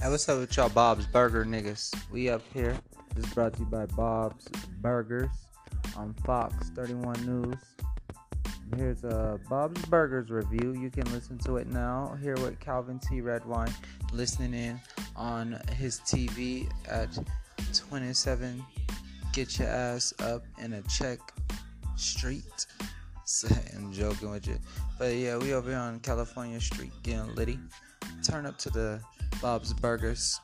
Hey, what's up with y'all Bob's Burger niggas? We up here. This is brought to you by Bob's Burgers on Fox 31 News. Here's a Bob's Burgers review. You can listen to it now. Here with Calvin T. Redwine listening in on his TV at 27 Get Your Ass Up in a Check Street. I'm joking with you. But yeah, we over here on California Street getting litty. Turn up to the Bob's Burgers.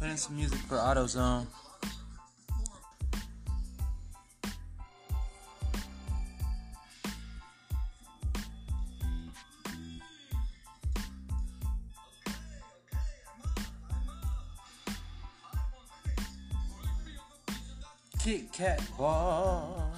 Put in some music for AutoZone. Kit Kat bar.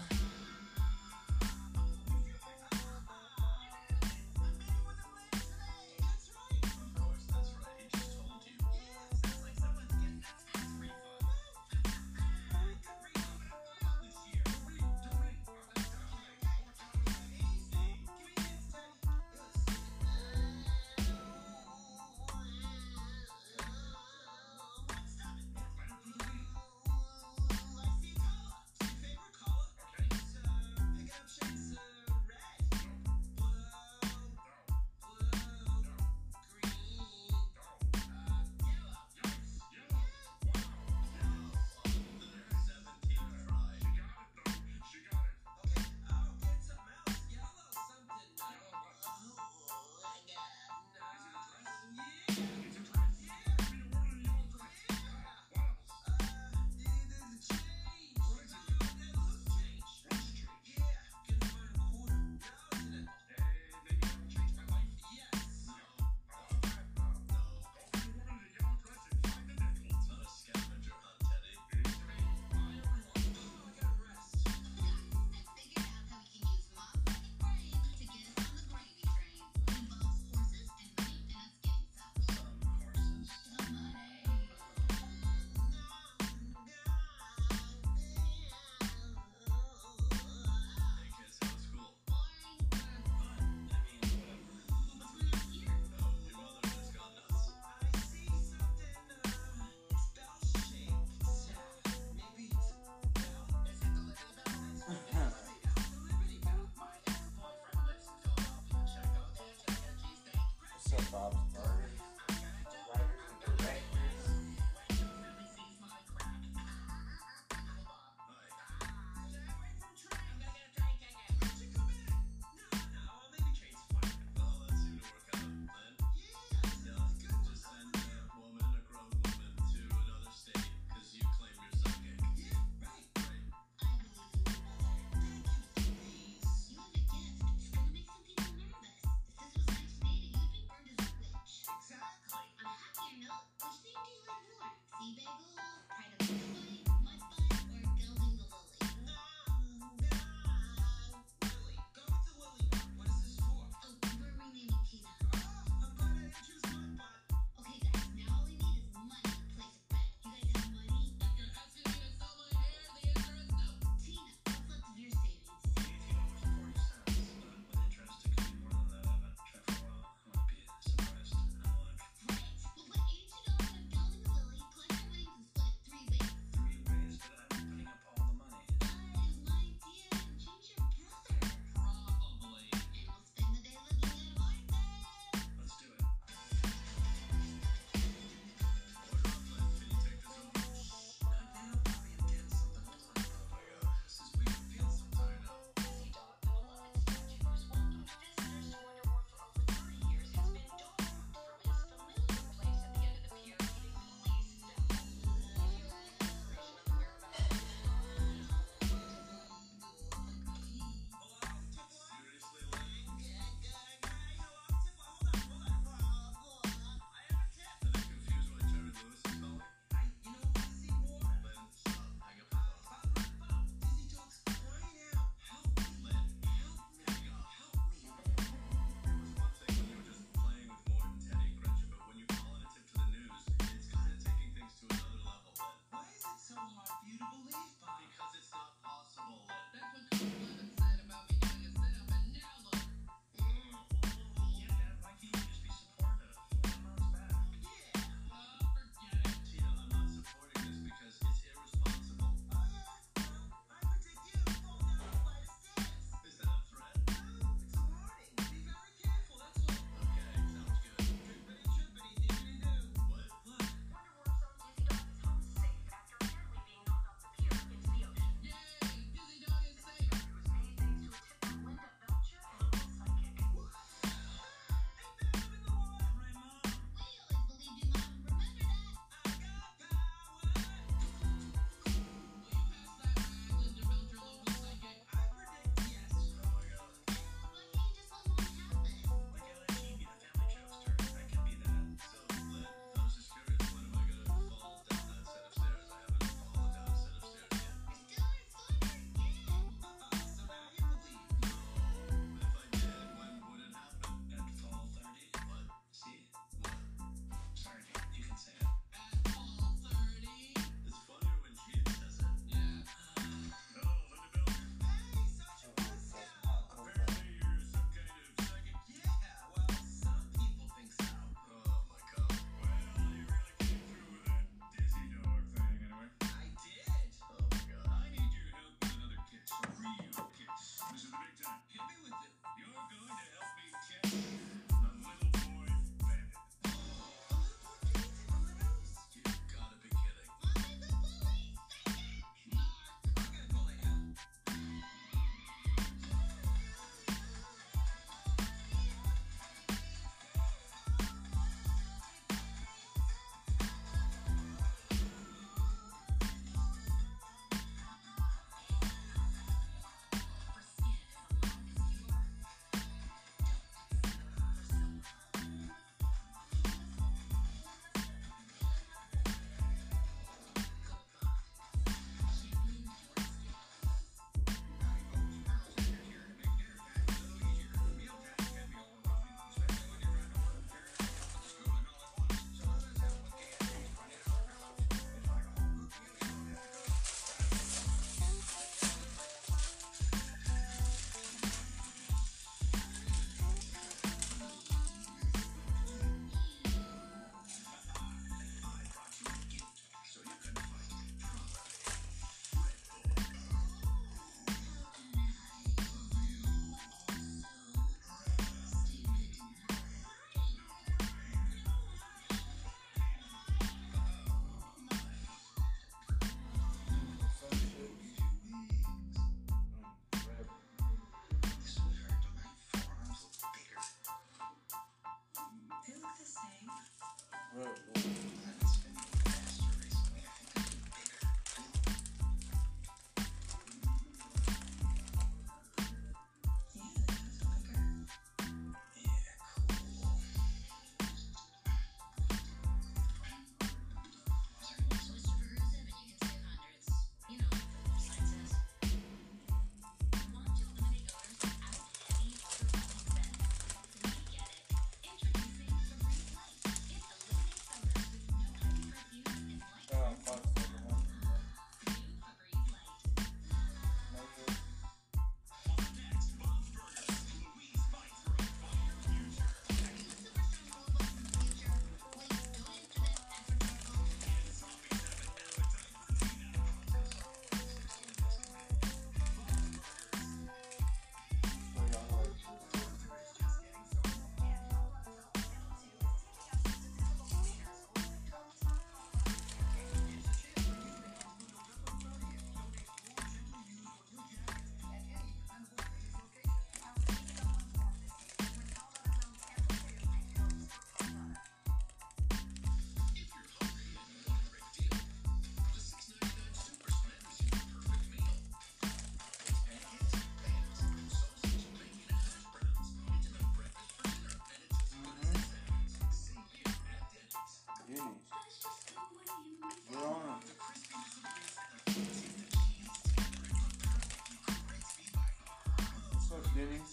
minis.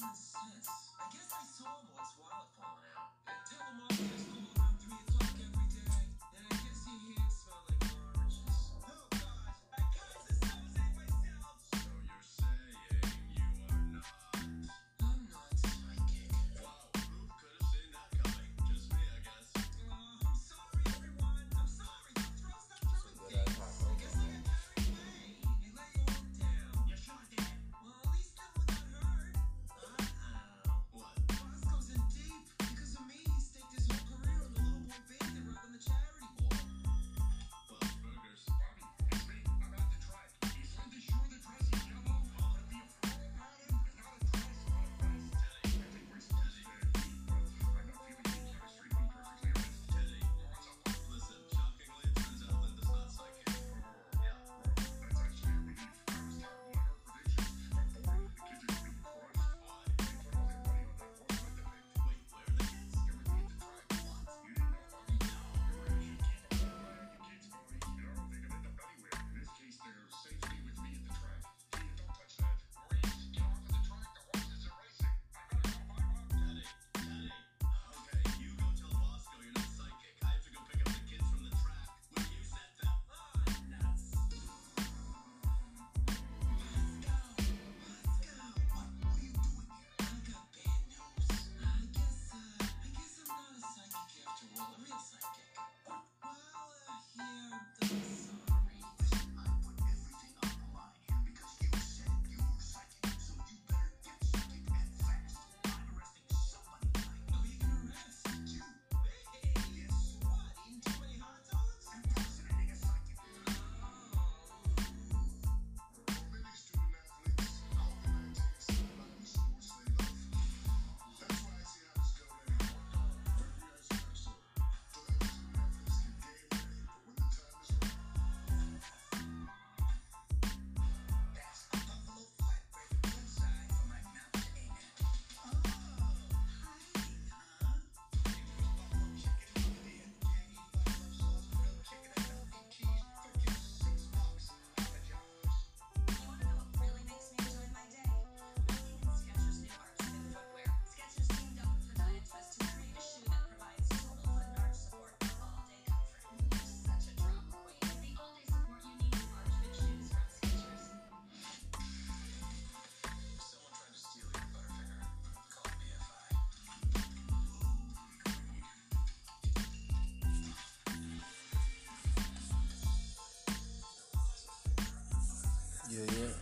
I guess I saw him once while it falling out. Tell him all this cool yeah, yeah.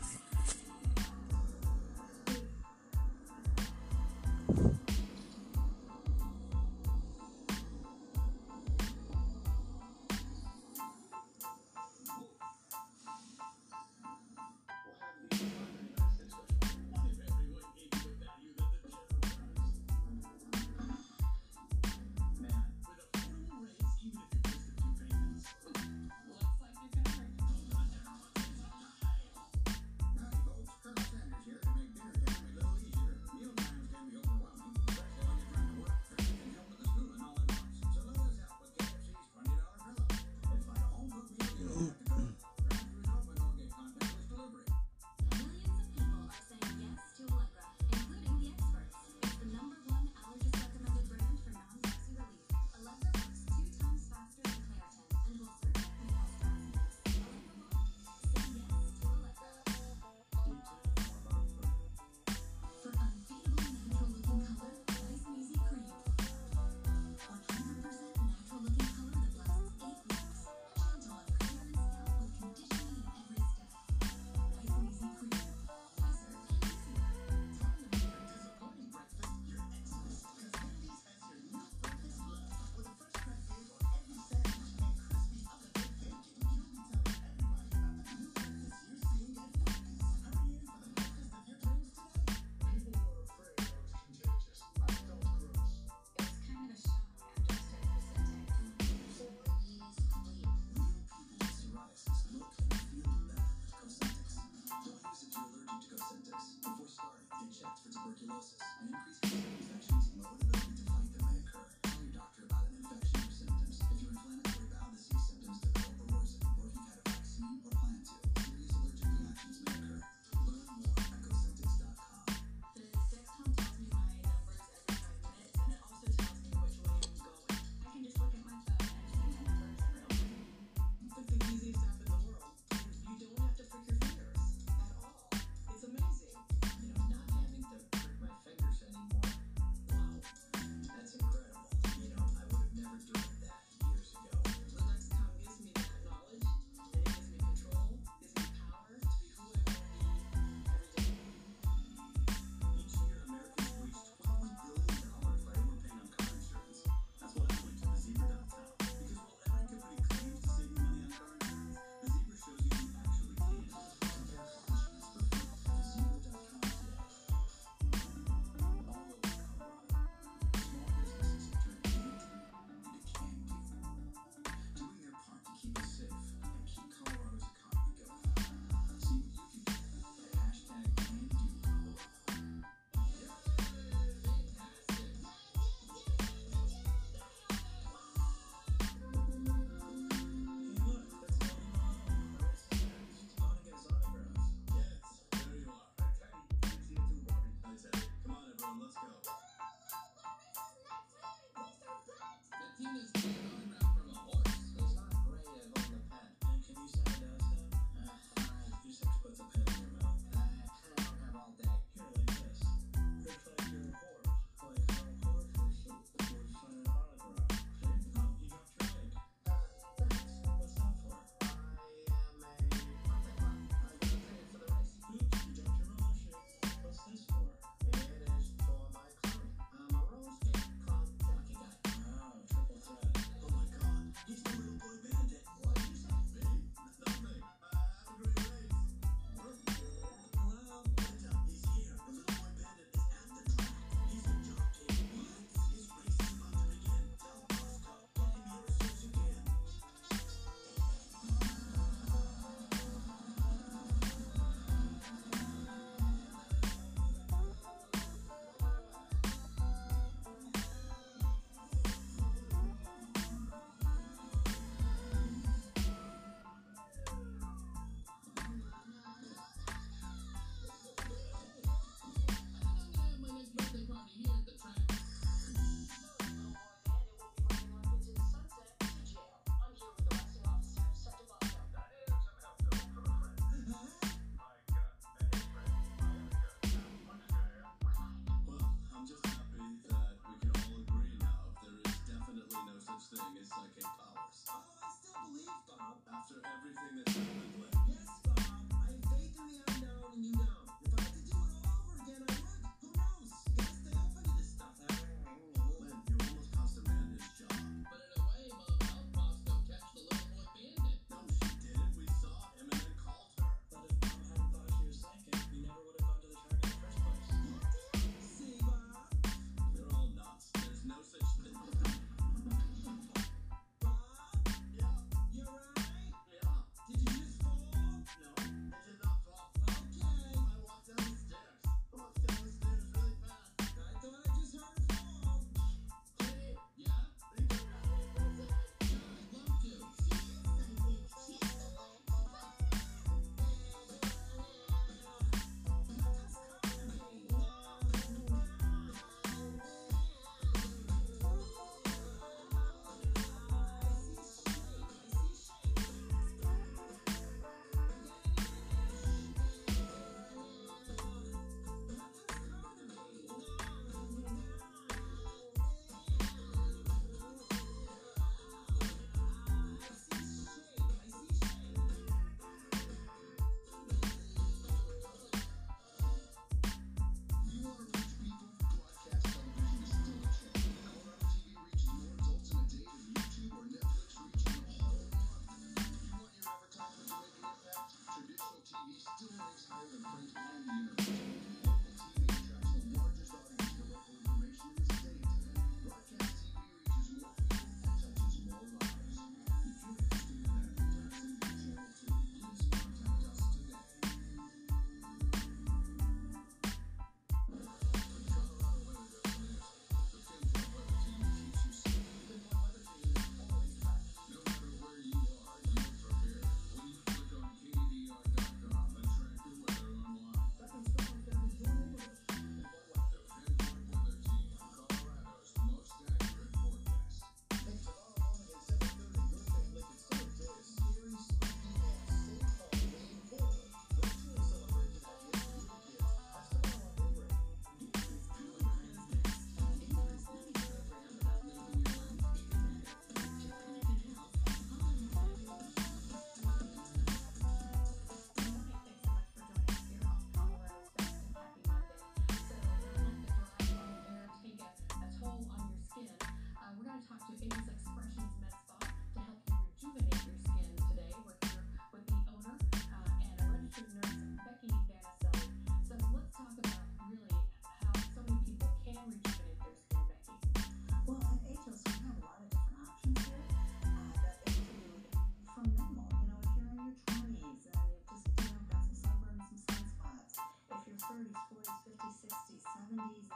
70s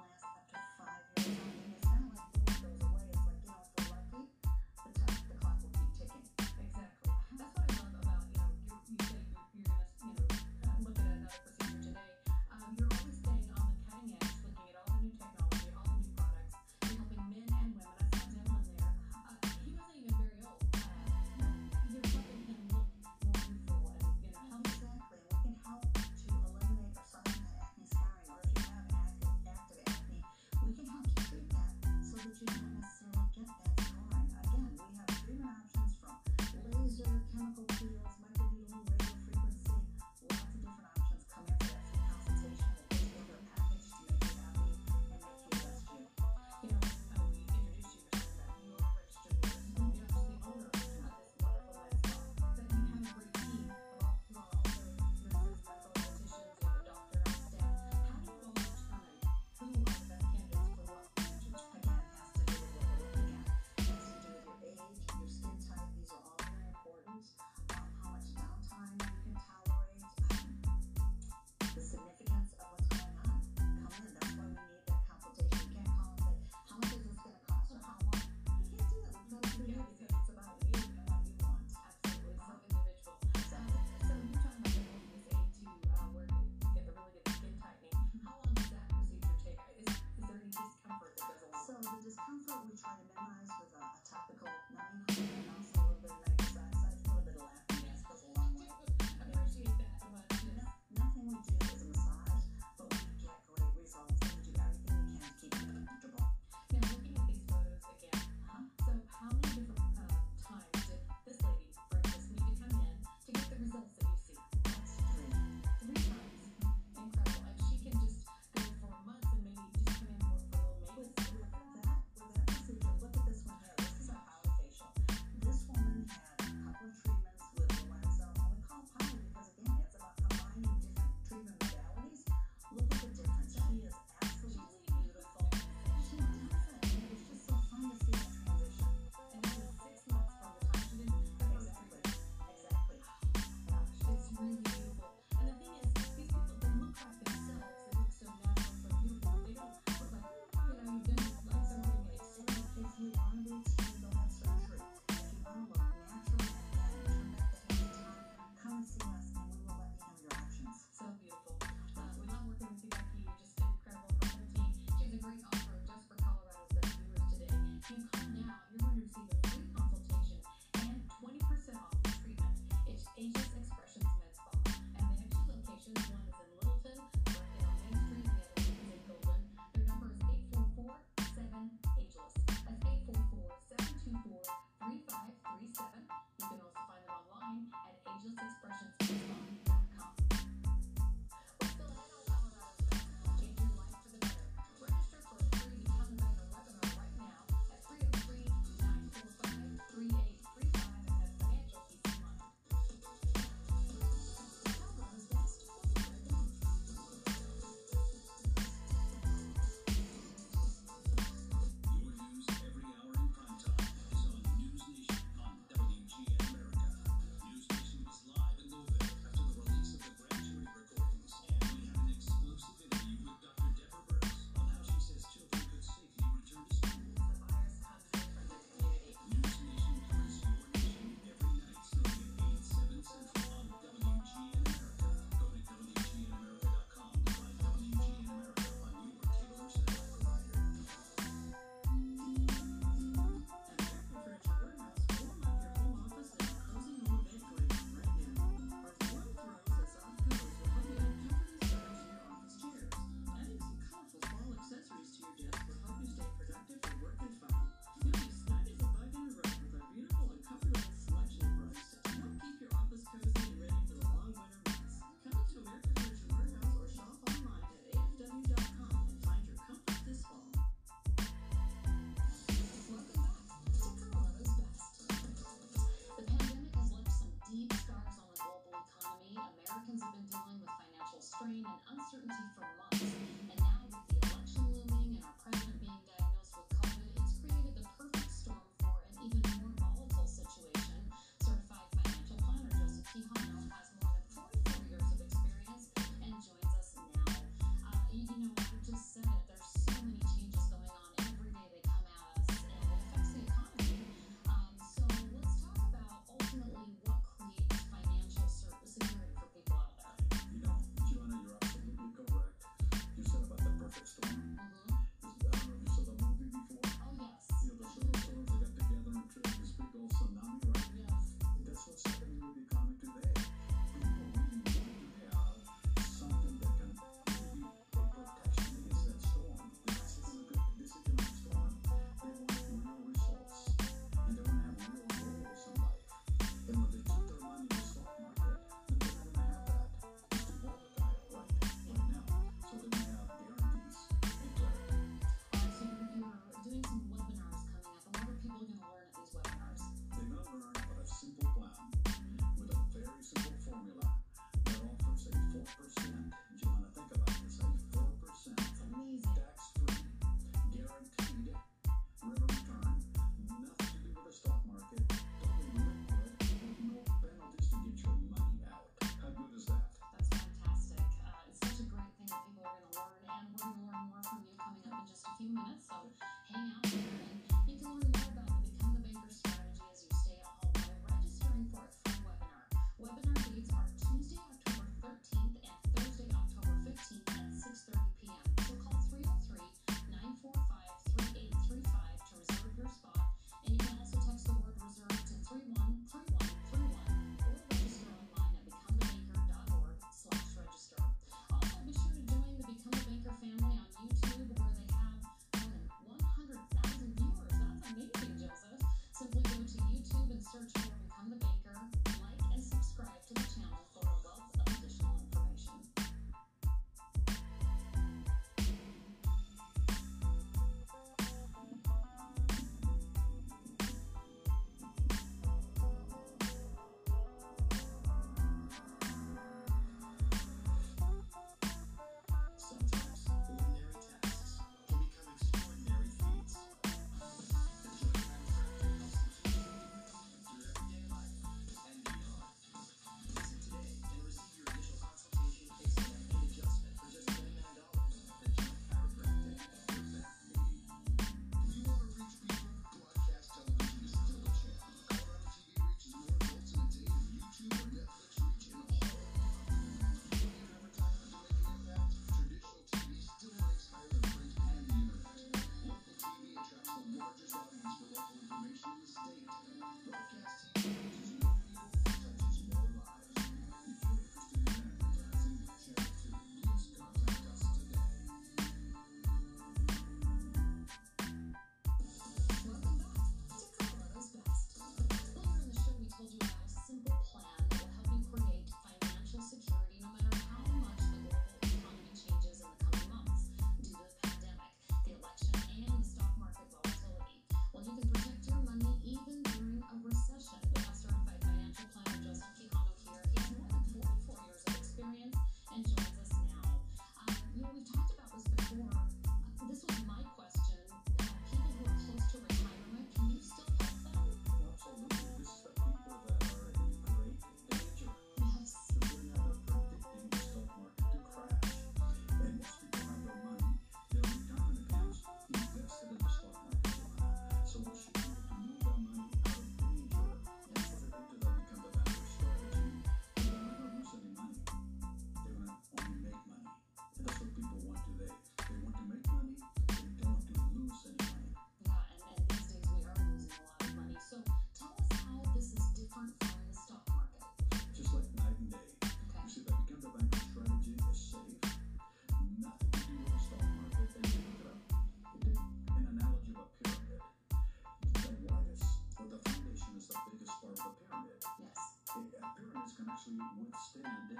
Thank you. and uncertainty for months. few minutes. So to withstand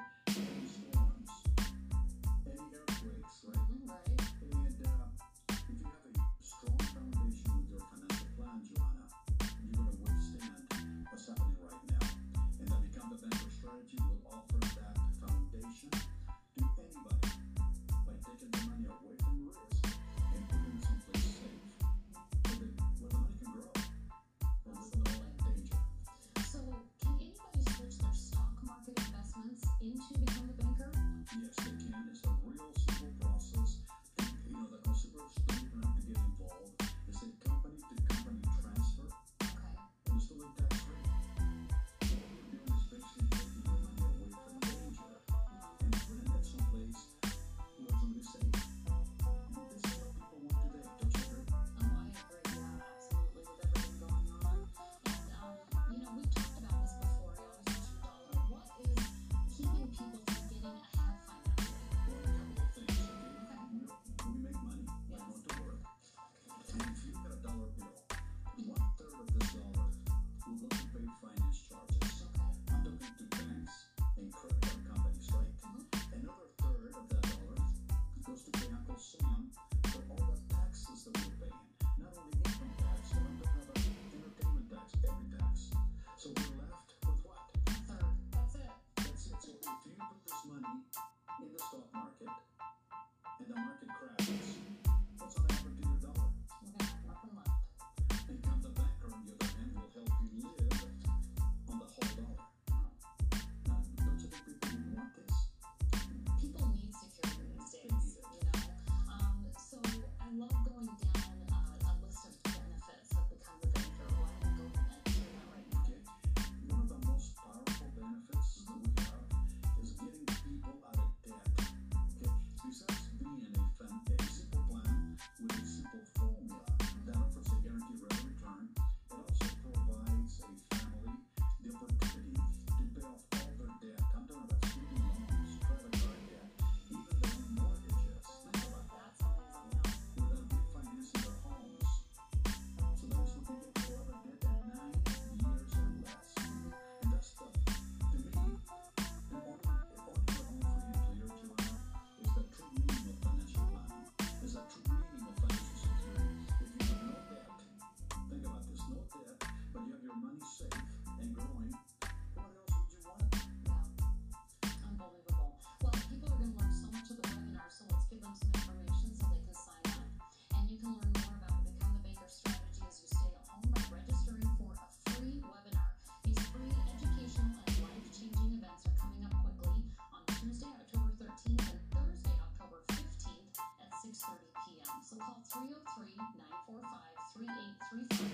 3835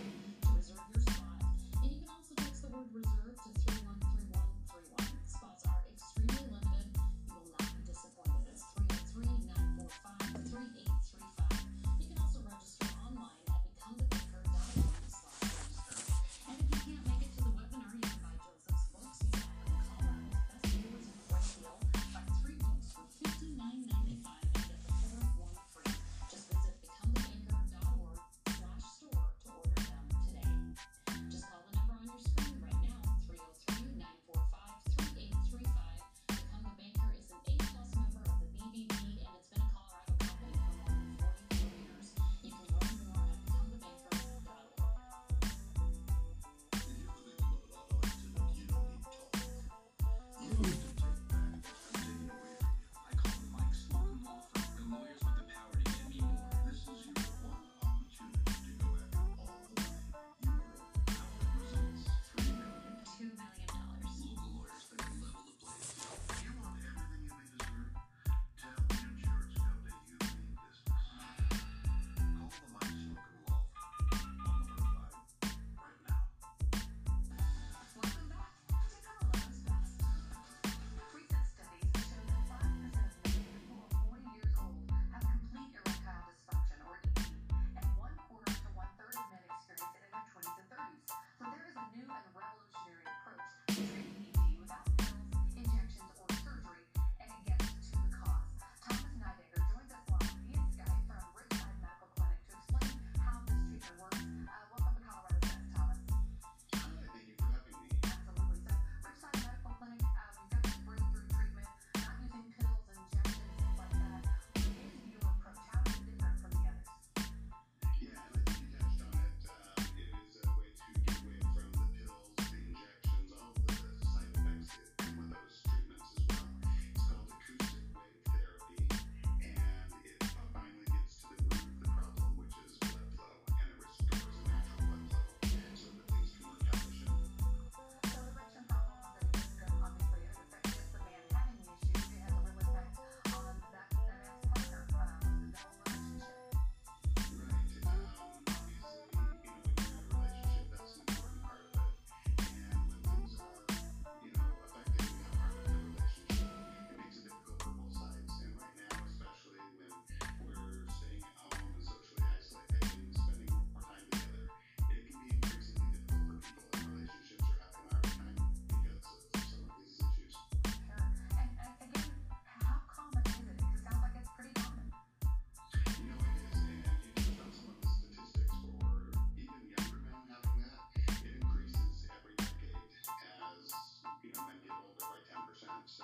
So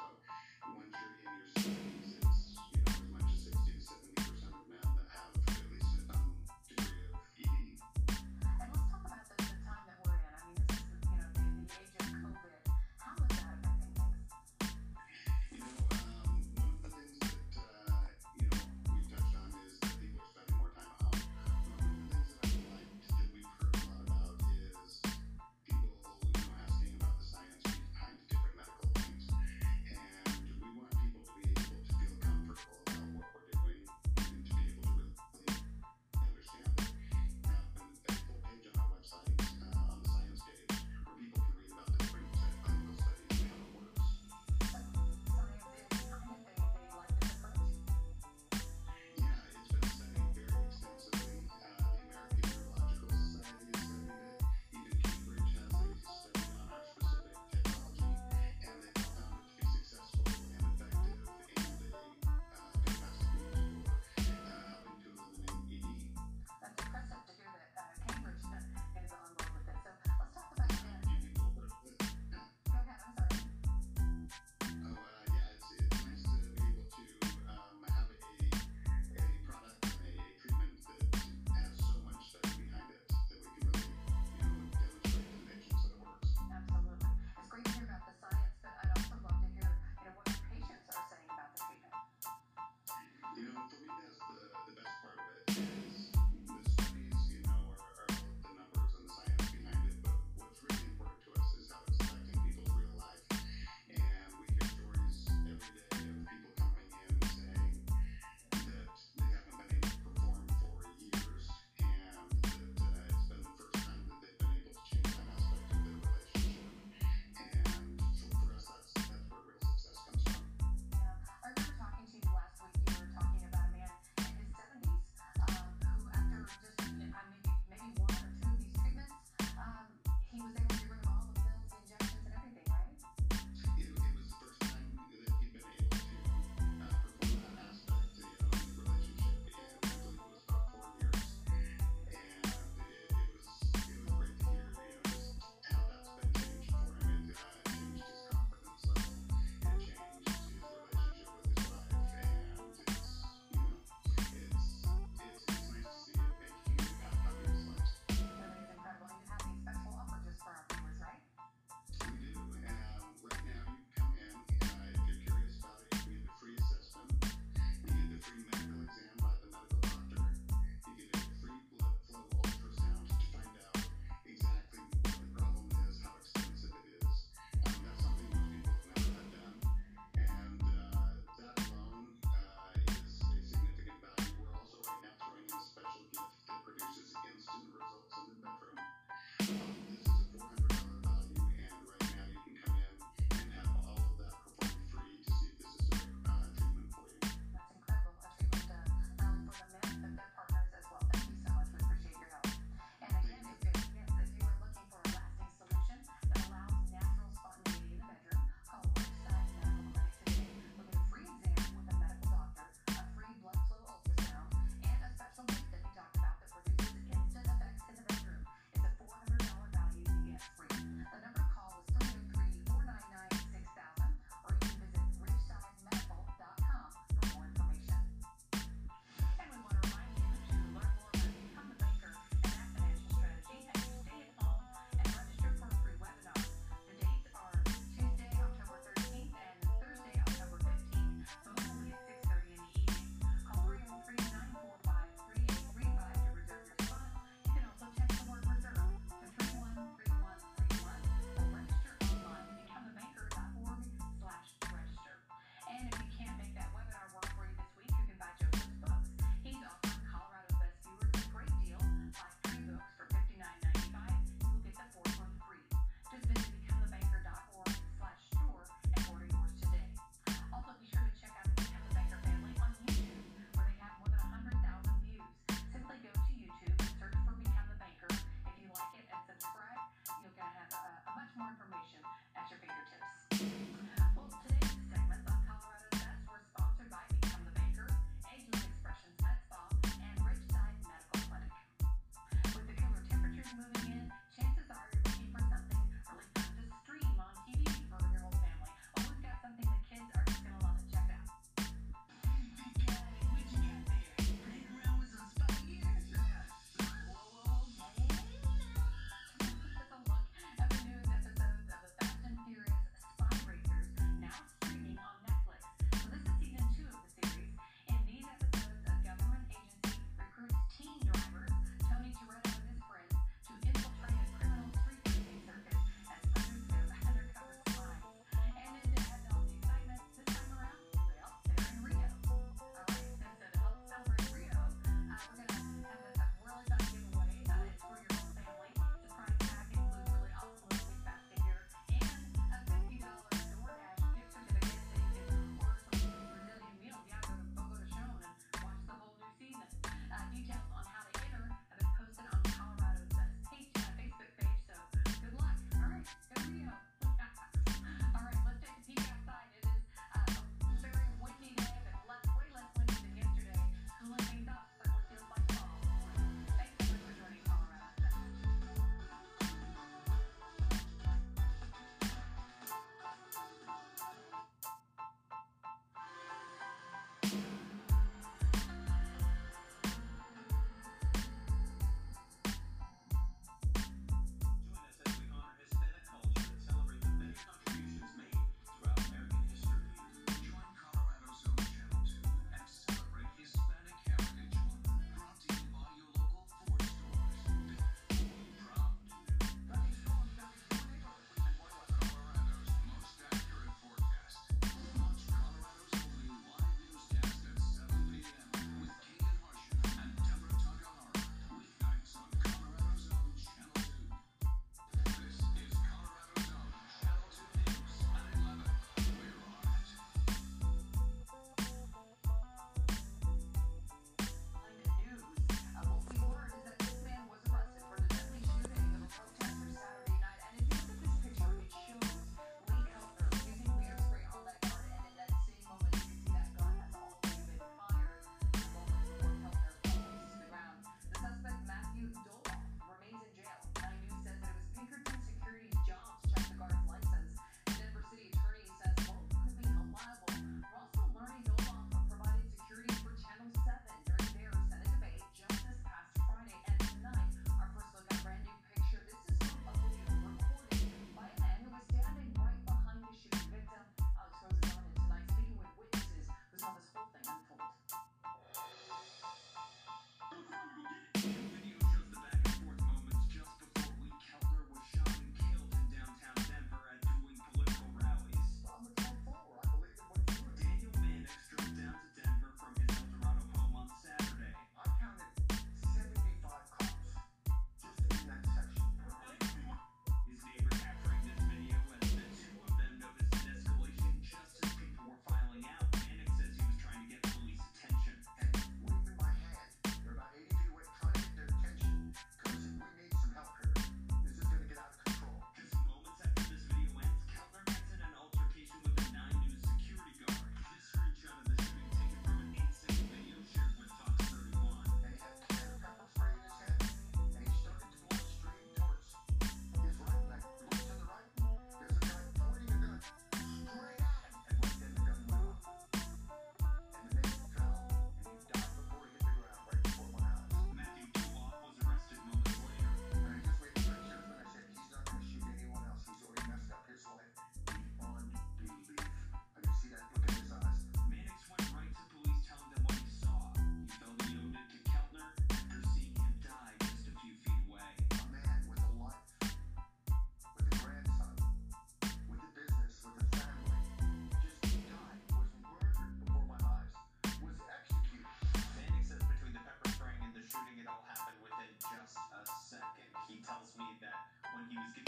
tells me that when he was getting